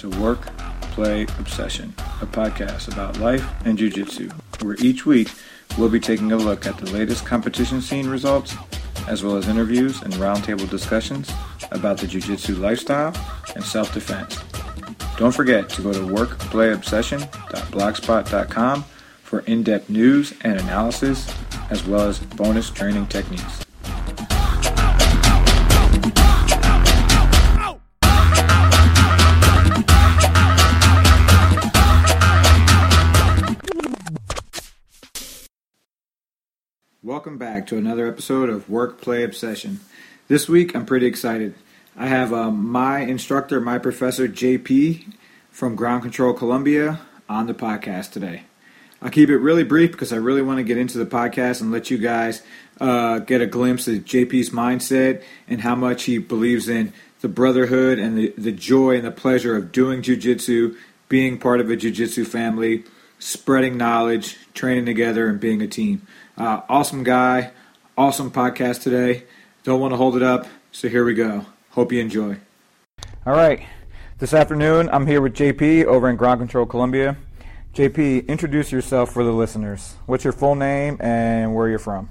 to Work, Play, Obsession, a podcast about life and jiu-jitsu, where each week we'll be taking a look at the latest competition scene results, as well as interviews and roundtable discussions about the jiu-jitsu lifestyle and self-defense. Don't forget to go to workplayobsession.blogspot.com for in-depth news and analysis, as well as bonus training techniques. Welcome back to another episode of Work Play Obsession. This week I'm pretty excited. I have um, my instructor, my professor JP from Ground Control Columbia on the podcast today. I'll keep it really brief because I really want to get into the podcast and let you guys uh, get a glimpse of JP's mindset and how much he believes in the brotherhood and the, the joy and the pleasure of doing jujitsu, being part of a jujitsu family, spreading knowledge, training together, and being a team. Uh, awesome guy, awesome podcast today. Don't want to hold it up, so here we go. Hope you enjoy. All right, this afternoon I'm here with JP over in Ground Control Columbia. JP, introduce yourself for the listeners. What's your full name and where you're from?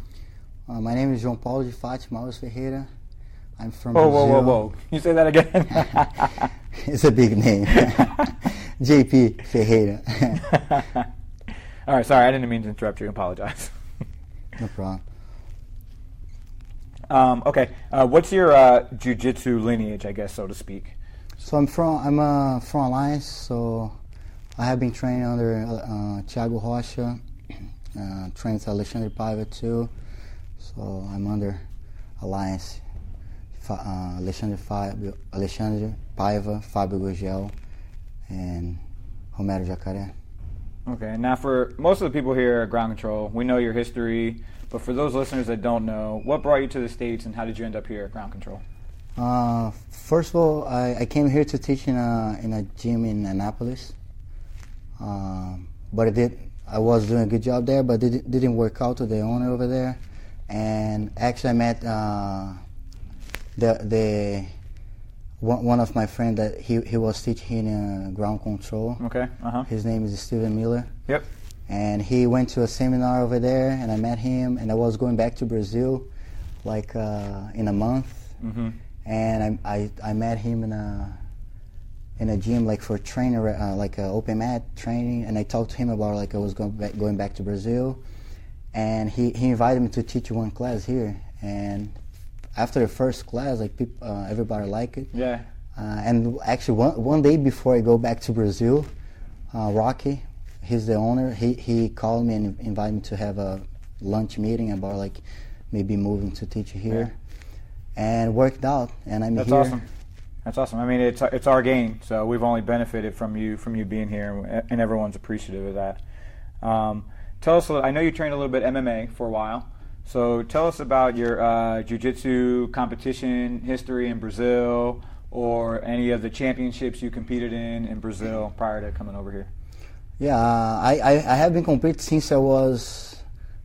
Uh, my name is João Paulo de Fátima Alves Ferreira. I'm from Whoa, Brazil. whoa, whoa, whoa. Can you say that again? it's a big name. JP Ferreira. All right, sorry, I didn't mean to interrupt you. I apologize. No problem. Um, okay, uh, what's your uh, jujitsu lineage, I guess, so to speak? So I'm from I'm uh, from Alliance. So I have been training under uh, Thiago Rocha, uh, trained Alexandre Paiva too. So I'm under Alliance. Uh, Alexandre, Alexandre Paiva, Fábio Gurgel, and Romero Jacaré. Okay, now for most of the people here at Ground Control, we know your history, but for those listeners that don't know, what brought you to the States and how did you end up here at Ground Control? Uh, first of all, I, I came here to teach in a in a gym in Annapolis. Um, but it did. I was doing a good job there, but it didn't work out to the owner over there. And actually, I met uh, the the one, one of my friend that he he was teaching in uh, ground control. Okay. Uh huh. His name is Steven Miller. Yep. And he went to a seminar over there, and I met him. And I was going back to Brazil, like uh, in a month. Mm-hmm. And I, I I met him in a in a gym like for trainer uh, like a open mat training and I talked to him about like I was going back, going back to Brazil and he, he invited me to teach one class here and after the first class like people, uh, everybody liked it Yeah. uh, and actually one, one day before I go back to Brazil uh, Rocky he's the owner he, he called me and invited me to have a lunch meeting about like maybe moving to teach here and worked out and I'm That's here awesome. That's awesome. I mean, it's it's our game, so we've only benefited from you from you being here, and everyone's appreciative of that. Um, tell us. a little- I know you trained a little bit MMA for a while, so tell us about your uh, jiu-jitsu competition history in Brazil, or any of the championships you competed in in Brazil prior to coming over here. Yeah, uh, I, I, I have been competing since I was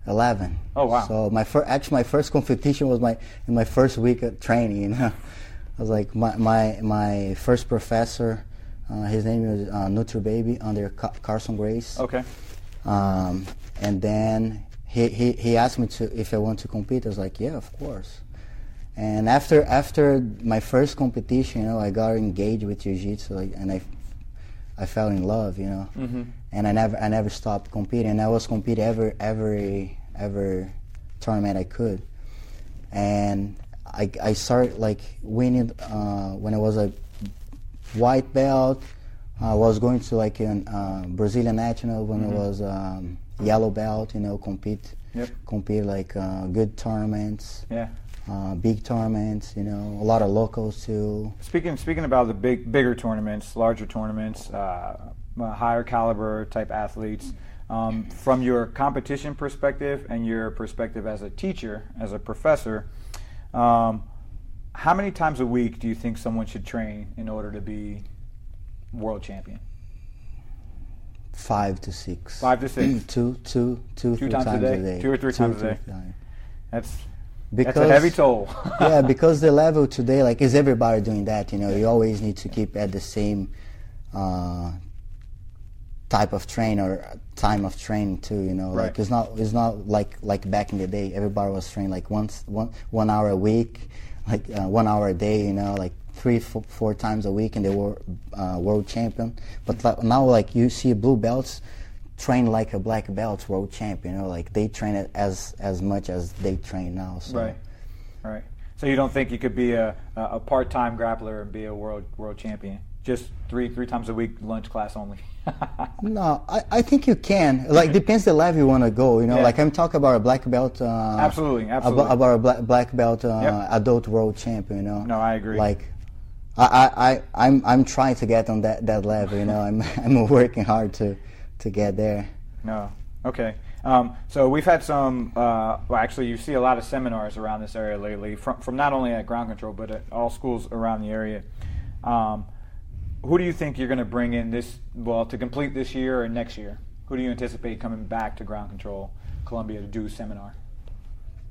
11. Oh, wow. So my fir- actually my first competition was my in my first week of training. You know, I was like my my, my first professor. Uh, his name was uh, Nutri Baby under Ca- Carlson Gracie. Okay. Um, and then he, he, he asked me to if I want to compete. I was like, yeah, of course. And after after my first competition, you know, I got engaged with jiu-jitsu, like, and I I fell in love, you know. Mm-hmm. And I never I never stopped competing. I was competing every every every tournament I could. And I I started like winning uh, when I was a white belt. I was going to like an uh, Brazilian national when I was um, yellow belt. You know, compete Yep. compete like uh, good tournaments, Yeah. uh, big tournaments. You know, a lot of locals too. Speaking speaking about the big bigger tournaments, larger tournaments, uh, uh, higher caliber type athletes, um, from your competition perspective and your perspective as a teacher, as a professor, um, how many times a week do you think someone should train in order to be world champion? Five to six. Five to six. two, two, two, Two three times a day? Two or three times a day? times. That's Because that's a heavy toll. yeah, because the level today, like, is everybody doing that? You know, you always need to keep at the same uh, type of train or time of training too. You know, Right. like it's not it's not like like back in the day. Everybody was trained like once one one hour a week, like uh, one hour a day. You know, like three four, four times a week, and they were uh, world champion. But like, now, like you see blue belts train like a black belt world champion. You know, like they train it as as much as they train now. So. Right, right. So you don't think you could be a, a a part-time grappler and be a world world champion? Just three three times a week, lunch class only. No, I, I think you can. Like depends the level you want to go. You know, Yeah. like I'm talking about a black belt. Uh, Absolutely, absolutely. About, about a black, black belt uh, Yep. adult world champion. You know. No, I agree. Like, I, I, I'm I'm trying to get on that, that level. You know, I'm I'm working hard to to get there. No. Okay. Um, so we've had some. Uh, well, actually, you see a lot of seminars around this area lately, from from not only at Ground Control but at all schools around the area. Um, who do you think you're going to bring in this? Well, to complete this year or next year? Who do you anticipate coming back to Ground Control Columbia to do a seminar?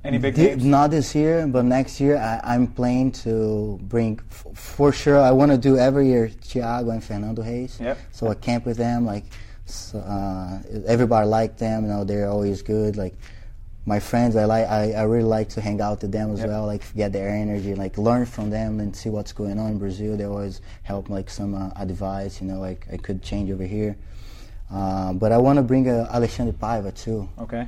Any big names? Not this year, but next year I, I'm planning to bring f- for sure. I want to do every year Thiago and Fernando Reis. Yep. So I camp with them. Like so, uh, everybody like them. You know, they're always good. Like my friends, I like. I, I really like to hang out with them as Yep. well. Like get their energy, like learn from them and see what's going on in Brazil. They always help like some uh, advice. You know, like I could change over here. Uh, but I want to bring uh, Alexandre Paiva too. Okay.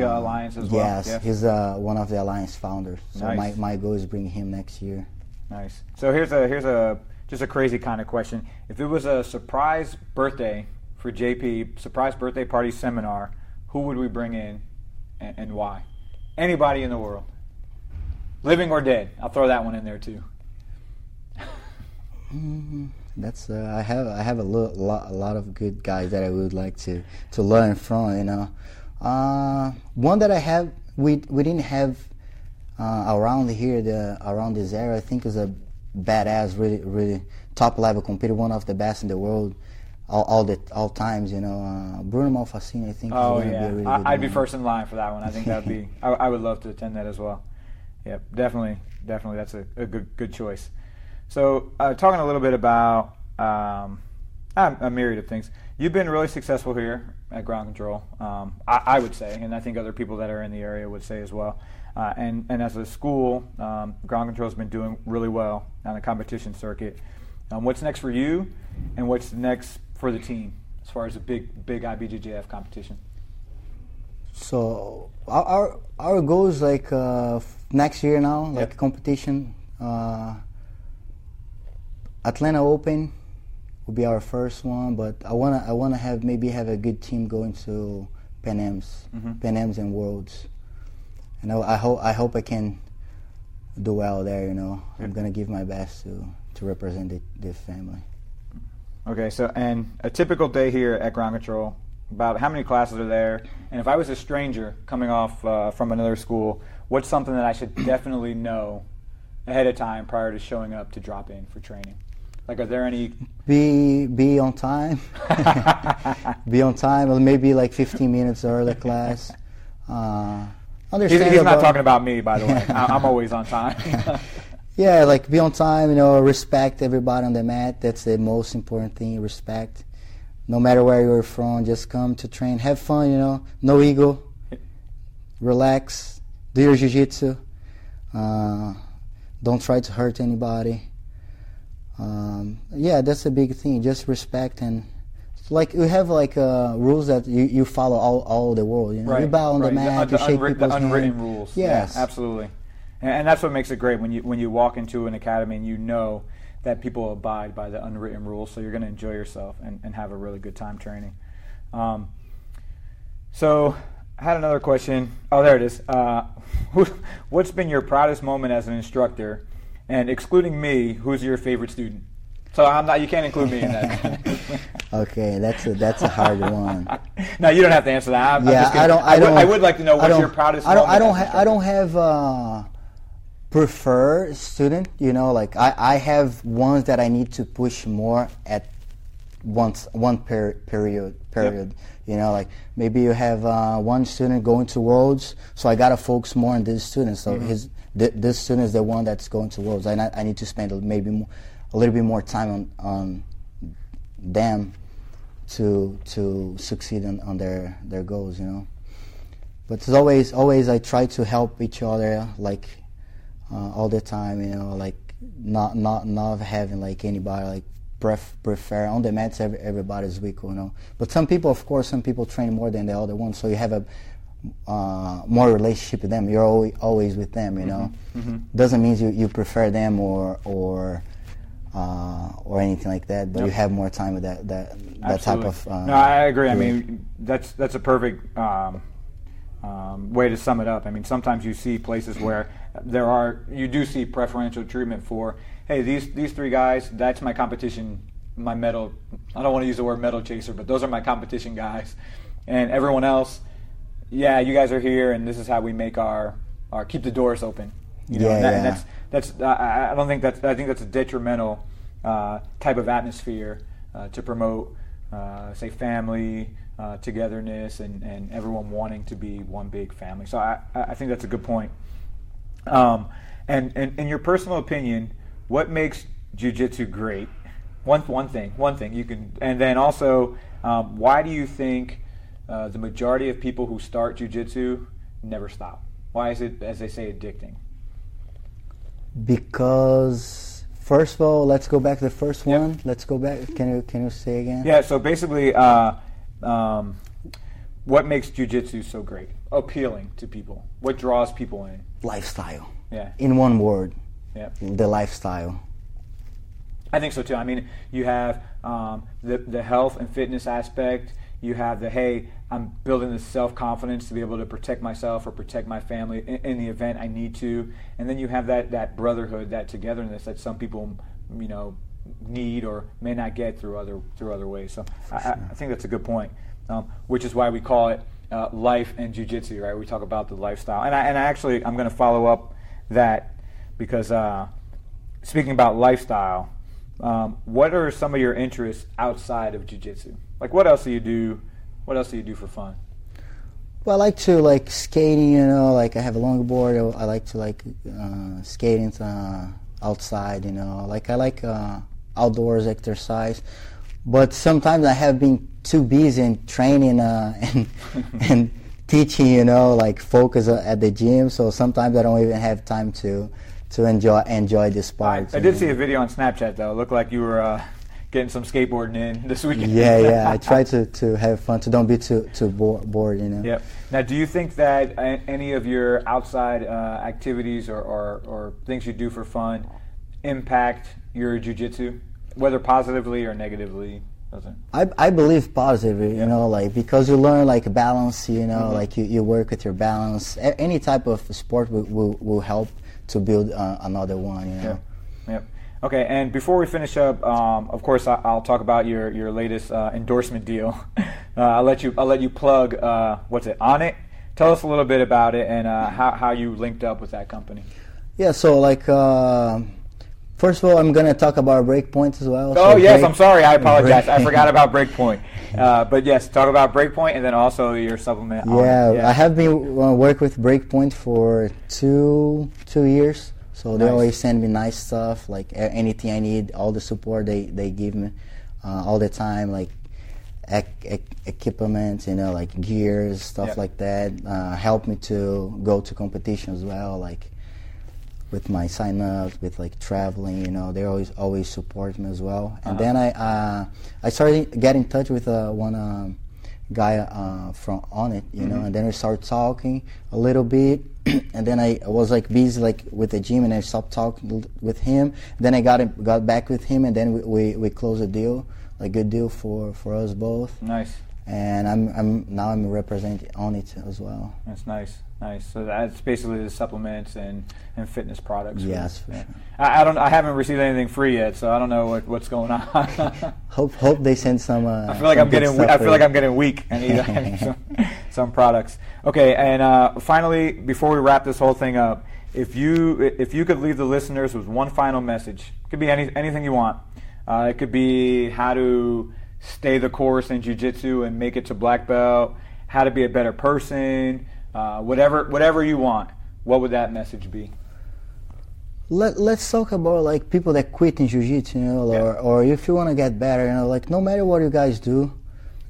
Uh, Alliance as well. Yes, Yeah. he's uh, one of the alliance founders. So Nice. my, my goal is bring him next year. Nice. So here's a here's a just a crazy kind of question. If it was a surprise birthday for JP, surprise birthday party seminar, who would we bring in, and, and why? Anybody in the world, living or dead. I'll throw that one in there too. That's uh, I have I have a lo- lot a lot of good guys that I would like to to learn from. You know, uh, one that I have we we didn't have uh, around here the around this area. I think is a badass, really really top level competitor, one of the best in the world. All, all the all times, you know, uh, Bruno Malfacine. I think. Oh is yeah, be really I, I'd be first in line for that one. I think that'd be. I, I would love to attend that as well. Yep, definitely, definitely. That's a, a good good choice. So, uh, talking a little bit about um, a myriad of things. You've been really successful here at Ground Control. Um, I, I would say, and I think other people that are in the area would say as well. Uh, and and as a school, um, Ground Control has been doing really well on the competition circuit. Um, what's next for you, and what's next for the team as far as a big big IBJJF competition? So our our, our goal is like uh, next year now, like Yep. competition. Uh, Atlanta Open will be our first one, but I wanna I wanna have maybe have a good team going to Pan Am's, Mhm. Pan Am's and Worlds. And I, I hope I hope I can do well there. You know, I'm gonna give my best to to represent the, the family. Okay, so and a typical day here at Ground Control, about how many classes are there? And if I was a stranger coming off uh, from another school, what's something that I should definitely know ahead of time prior to showing up to drop in for training? Like, are there any? Be be on time. be on time, or maybe like 15 minutes early class. Uh, He's, understand he's not talking about me, by the way. I, I'm always on time. Yeah, like be on time. You know, respect everybody on the mat. That's the most important thing. Respect. No matter where you're from, just come to train. Have fun. You know, no ego. Relax. Do your jiu-jitsu. Uh, don't try to hurt anybody. Um, yeah, that's a big thing. Just respect and like you have like uh, rules that you, you follow all, all the world. You know, you bow on the mat, the, you shake unwrit- the unwritten hand. rules. Yes, Yeah, absolutely. And, and that's what makes it great when you when you walk into an academy and you know that people abide by the unwritten rules, so you're going to enjoy yourself and, and have a really good time training. Um, so, I had another question. Oh, there it is. Uh, what's been your proudest moment as an instructor? And excluding me, who's your favorite student? So I'm not. You can't include me in that. Okay, that's a that's a hard one. no, you don't have to answer that. I'm, I'm yeah, just. I don't. I, would- don't. I would like to know what's your proudest. I don't. I don't. Ha- I don't have uh, prefer student. You know, like I, I have ones that I need to push more at once one per, period period. You know, like maybe you have uh, one student going to worlds, so I gotta focus more on this student. So Mm-hmm. his th- this student is the one that's going to worlds. I I need to spend maybe more, a little bit more time on on them to to succeed on, on their their goals. You know, but it's always always I try to help each other like uh, all the time. You know, like not not not having like anybody like pref- prefer on the mats every, everybody's equal. You know, but some people, of course, some people train more than the other one, so you have a uh, more relationship with them. You're always, always with them, you know. Mm-hmm. Mm-hmm. Doesn't mean you, you prefer them or or uh, or anything like that, but Yep. you have more time with that that that type of. Uh, no, I agree. I mean, that's that's a perfect um, um, way to sum it up. I mean, sometimes you see places where there are you do see preferential treatment for hey these these three guys that's my competition my medal I don't want to use the word medal chaser but those are my competition guys and everyone else yeah you guys are here and this is how we make our our keep the doors open you know Yeah, and, that, and that's that's I- I, don't think that's I think that's a detrimental uh, type of atmosphere uh, to promote uh, say family uh, togetherness and, and everyone wanting to be one big family. So I, I I think that's a good point. Um, and, and in your personal opinion, what makes jujitsu great? One one thing, one thing you can, and then also, um, why do you think uh, the majority of people who start jujitsu never stop? Why is it, as they say, addicting? because first of all, let's go back to the first Yep. one. Let's go back. Can you can you say again? Yeah. So basically, uh, um, what makes jujitsu so great, appealing to people? What draws people in? Lifestyle. Yeah. In one word, Yeah. the lifestyle. I think so too. I mean, you have um, the the health and fitness aspect. You have the hey, I'm building this self confidence to be able to protect myself or protect my family in, in the event I need to. And then you have that that brotherhood, that togetherness that some people, you know, need or may not get through other through other ways. So I, I I think that's a good point. Um, which is why we call it uh, life and jujitsu, right? We talk about the lifestyle, and I, and I actually I'm going to follow up that because uh, speaking about lifestyle, um, what are some of your interests outside of jujitsu? Like, what else do you do? What else do you do for fun? Well, I like to like skating. You know, like I have a longboard. I like to like uh, skating uh, outside. You know, like I like uh, outdoors exercise. But sometimes I have been too busy in training uh, and and teaching. You know, like focus at the gym. So sometimes I don't even have time to to enjoy enjoy the I, sport. I you did know. see a video on Snapchat though. It looked like you were uh, getting some skateboarding in this weekend. Yeah, yeah. I try to, to have fun. To don't be too too bo- bored. You know. Yep. Now, do you think that any of your outside uh, activities or, or, or things you do for fun impact your jujitsu, whether positively or negatively? Doesn't. I, I believe positive, you Yeah. know, like because you learn like balance, you know, Mhm. like you, you work with your balance. A- any type of sport will, will, will help to build uh, another one, you know. Yep. Yep. Okay, and before we finish up, um, of course, I, I'll talk about your your latest uh, endorsement deal. Uh, I'll let you I'll let you plug uh, what's it Onnit. Tell us a little bit about it and uh, how how you linked up with that company. Yeah, so like, uh, first of all, I'm gonna talk about breakpoint as well. Oh So yes, break- I'm sorry. I apologize. I forgot about Breakpoint. Uh, but yes, talk about Breakpoint and then also your supplement. on. Yeah, I have been uh, work with Breakpoint for two two years. So they Nice. always send me nice stuff, like anything I need, all the support they, they give me uh, all the time, like ec- ec- equipment, you know, like gears, stuff Yep. like that. Uh, help me to go to competition as well, like with my sign ups, with like traveling, you know, they always always support me as well. And Uh-huh. then I uh, I started get in touch with uh, one um, guy uh, from Onnit, you know, Mhm. and then we started talking a little bit, and then I was like busy like with the gym, and I stopped talking with him. Then I got him, got back with him, and then we, we, we closed a deal, a good deal for, for us both. Nice. And I'm I'm now I'm representing Onnit as well. That's nice. Nice. So that's basically the supplements and, and fitness products. Yes, for Yeah. sure. I, I don't. I haven't received anything free yet, so I don't know what, what's going on. Hope hope they send some. Uh, I feel like I'm getting. stuff I feel like. I'm getting weak. I need, I need some, some products. Okay, and uh, finally, before we wrap this whole thing up, if you if you could leave the listeners with one final message, it could be any, anything you want. Uh, it could be how to stay the course in jiu-jitsu and make it to black belt, how to be a better person, uh, whatever whatever you want. What would that message be? let let's talk about like people that quit in jiu-jitsu, you know, Yeah. or or if you want to get better, you know, like no matter what you guys do,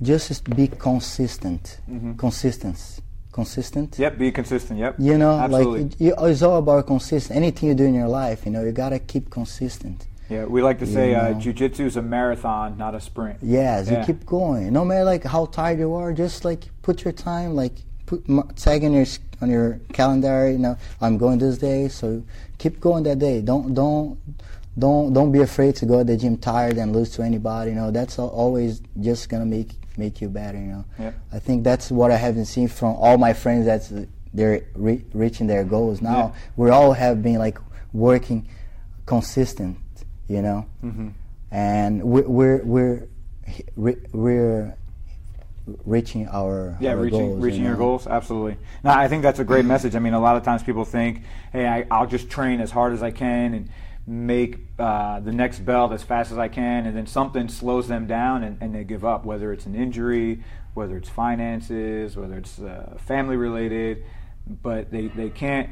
just be consistent, consistent, consistent. Yep, be consistent. Yep. You know, Absolutely. like it, you- it's all about consistent. Anything you do in your life, you know, you gotta keep consistent. yeah, we like to say You uh, know. jiu-jitsu is a marathon, not a sprint. Yes, Yeah. you keep going. No matter like how tired you are, just like put your time, like put m- tag in your on your calendar. You know, I'm going this day, so keep going that day. Don't don't don't don't be afraid to go to the gym tired and lose to anybody. You know, that's al- always just gonna make make you better. You know, Yeah. I think that's what I haven't seen from all my friends. That's they're re- reaching their goals now. Yeah. We all have been like working consistent. You know Mm-hmm. and we're we're we're, we're reaching our Yeah, our reaching goals, you reaching your goals, absolutely. No, I think that's a great message. I mean, a lot of times people think, "Hey, I, I'll just train as hard as I can and make uh, the next belt as fast as I can," and then something slows them down and, and they give up. Whether it's an injury, whether it's finances, whether it's uh, family related, but they they can't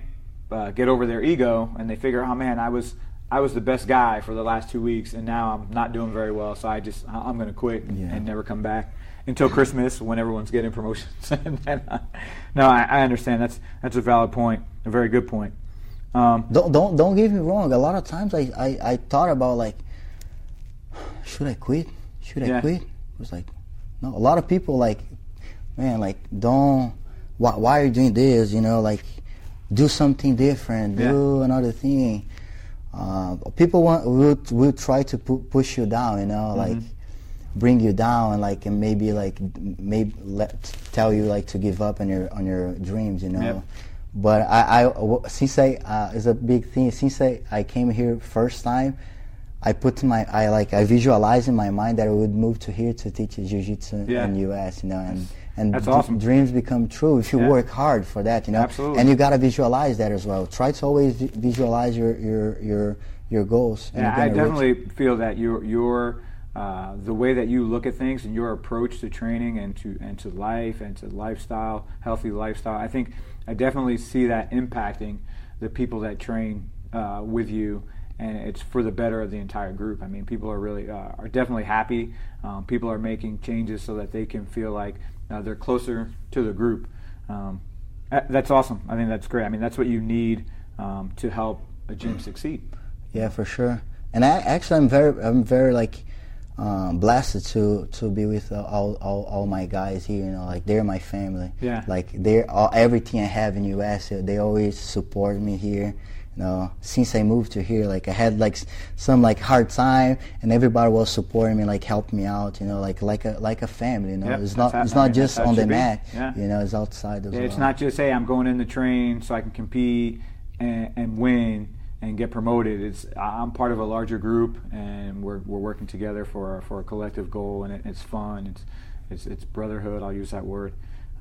uh, get over their ego and they figure, "Oh man, I was." I was the best guy for the last two weeks, and now I'm not doing very well. So I just I'm going to quit Yeah. and never come back until Christmas when everyone's getting promotions. no, I, I understand. That's that's a valid point, a very good point. Um, Don't don't don't get me wrong. A lot of times I, I, I thought about like, should I quit? Should I Yeah. quit? It was like, no. A lot of people like, man, like don't. Why why are you doing this? You know, like, do something different. Do another thing. Uh, people want will will try to pu- push you down. You know, like bring you down, like and maybe like maybe let tell you like to give up on your on your dreams. You know. Yep. But I, I since I uh, is a big thing. Since I, I came here first time, I put my I like I visualize in my mind that I would move to here to teach jiu-jitsu Yeah. in U.S. You know, and and That's d- awesome. dreams become true if you Yeah. work hard for that. You know, Absolutely. and you gotta visualize that as well. Try to always visualize your your your your goals. and yeah, I gonna reach- definitely feel that your your uh, the way that you look at things and your approach to training and to and to life and to lifestyle, healthy lifestyle. I think I definitely see that impacting the people that train uh, with you, and it's for the better of the entire group. I mean, people are really uh, are definitely happy. Um, people are making changes so that they can feel like uh, they're closer to the group. Um, that's awesome. I think that's great. I mean, that's what you need um, to help a gym succeed. Yeah, for sure. And I actually, I'm very, I'm very like um, blessed to to be with uh, all, all all my guys here. You know, like they're my family. Yeah. Like they're all, everything I have in US. They always support me here. You know, since I moved to here, like I had like some like hard time, and everybody was supporting me, like helping me out. You know, like like a like a family. You know, Yep, it's not how- it's I not mean, just that's how it on the be. mat. Yeah. You know, it's outside as Yeah, well. It's not just hey, I'm going in the train so I can compete and, and win and get promoted. It's I'm part of a larger group and we're, we're working together for for a collective goal and it, it's fun. It's it's it's brotherhood. I'll use that word.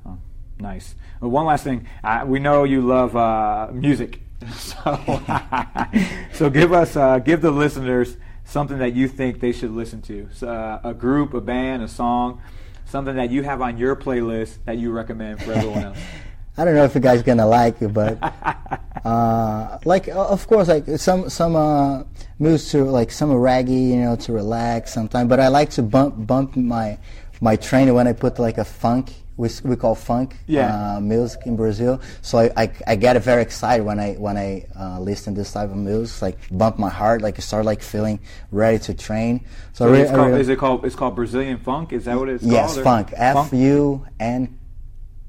Uh, nice. Well, one last thing. Uh, we know you love uh, music, so so give us uh, give the listeners something that you think they should listen to. So, uh, a group, a band, a song, something that you have on your playlist that you recommend for everyone else. I don't know if you guys gonna like it, but uh, like of course, like some some uh, moves to like some raggy, you know, to relax sometimes. But I like to bump bump my my trainer when I put like a funk. We, we call funk Yeah. uh, music in Brazil. So I, I, I get very excited when I when I uh, listen to this type of music. Like bump my heart. Like I start like feeling ready to train. So, So really- called, really- is it called? It's called Brazilian funk. Is that what it's yes, called? or- funk. F? U N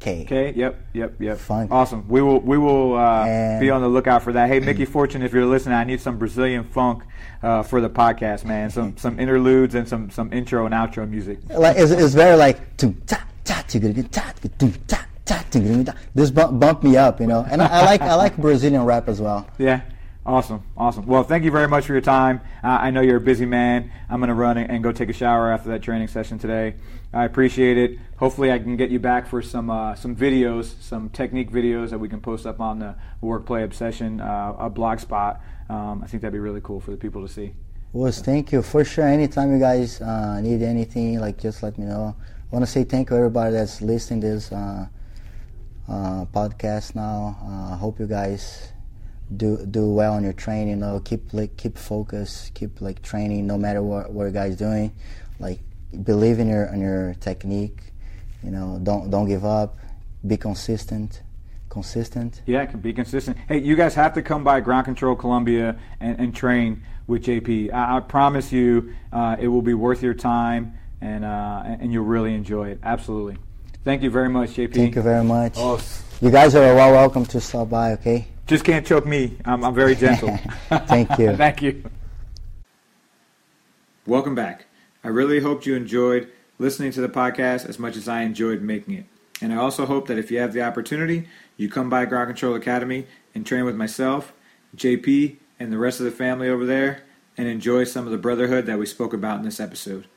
K. Okay. Yep. Yep. Yep. Funk. Awesome. We will. We will uh, be on the lookout for that. Hey, Mickey Fortune, if you're listening, I need some Brazilian funk uh, for the podcast, man. Some some interludes and some some intro and outro music. like it's, it's very like ta, ta, ta, ta, ta, this bump, bump me up, you know. And I, I like I like Brazilian rap as well. Yeah. Awesome, awesome. Well, thank you very much for your time. Uh, I know you're a busy man. I'm going to run and go take a shower after that training session today. I appreciate it. Hopefully, I can get you back for some uh, some videos, some technique videos that we can post up on the Work Play Obsession uh, a blog spot. Um, I think that'd be really cool for the people to see. Was thank you for sure. Anytime you guys uh, need anything, like just let me know. I want to say thank you everybody that's listening to this uh, uh, podcast now. Uh, hope you guys do do well on your training. You know, keep like keep focus, keep like training, no matter what what a guy's doing. Like believe in your in your technique. You know, don't don't give up. Be consistent. Consistent. Yeah, can be consistent. Hey, you guys have to come by Ground Control Columbia and, and train with JP. I, I promise you, uh, it will be worth your time, and uh, and you'll really enjoy it. Absolutely. Thank you very much, JP. Thank you very much. Oh, You guys are well welcome to stop by. Okay. Just can't choke me. I'm, I'm very gentle. Thank you. Thank you. Welcome back. I really hoped you enjoyed listening to the podcast as much as I enjoyed making it. And I also hope that if you have the opportunity, you come by Ground Control Academy and train with myself, JP, and the rest of the family over there and enjoy some of the brotherhood that we spoke about in this episode.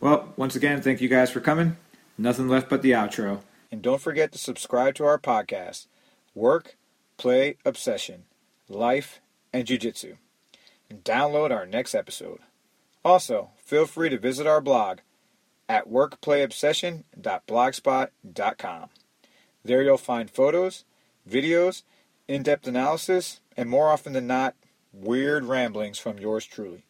Well, once again, thank you guys for coming. Nothing left but the outro. And don't forget to subscribe to our podcast Work, Play, Obsession, Life, and Jiu Jitsu. And download our next episode. Also, feel free to visit our blog at workplayobsession.blogspot.com. There you'll find photos, videos, in depth analysis, and more often than not, weird ramblings from yours truly.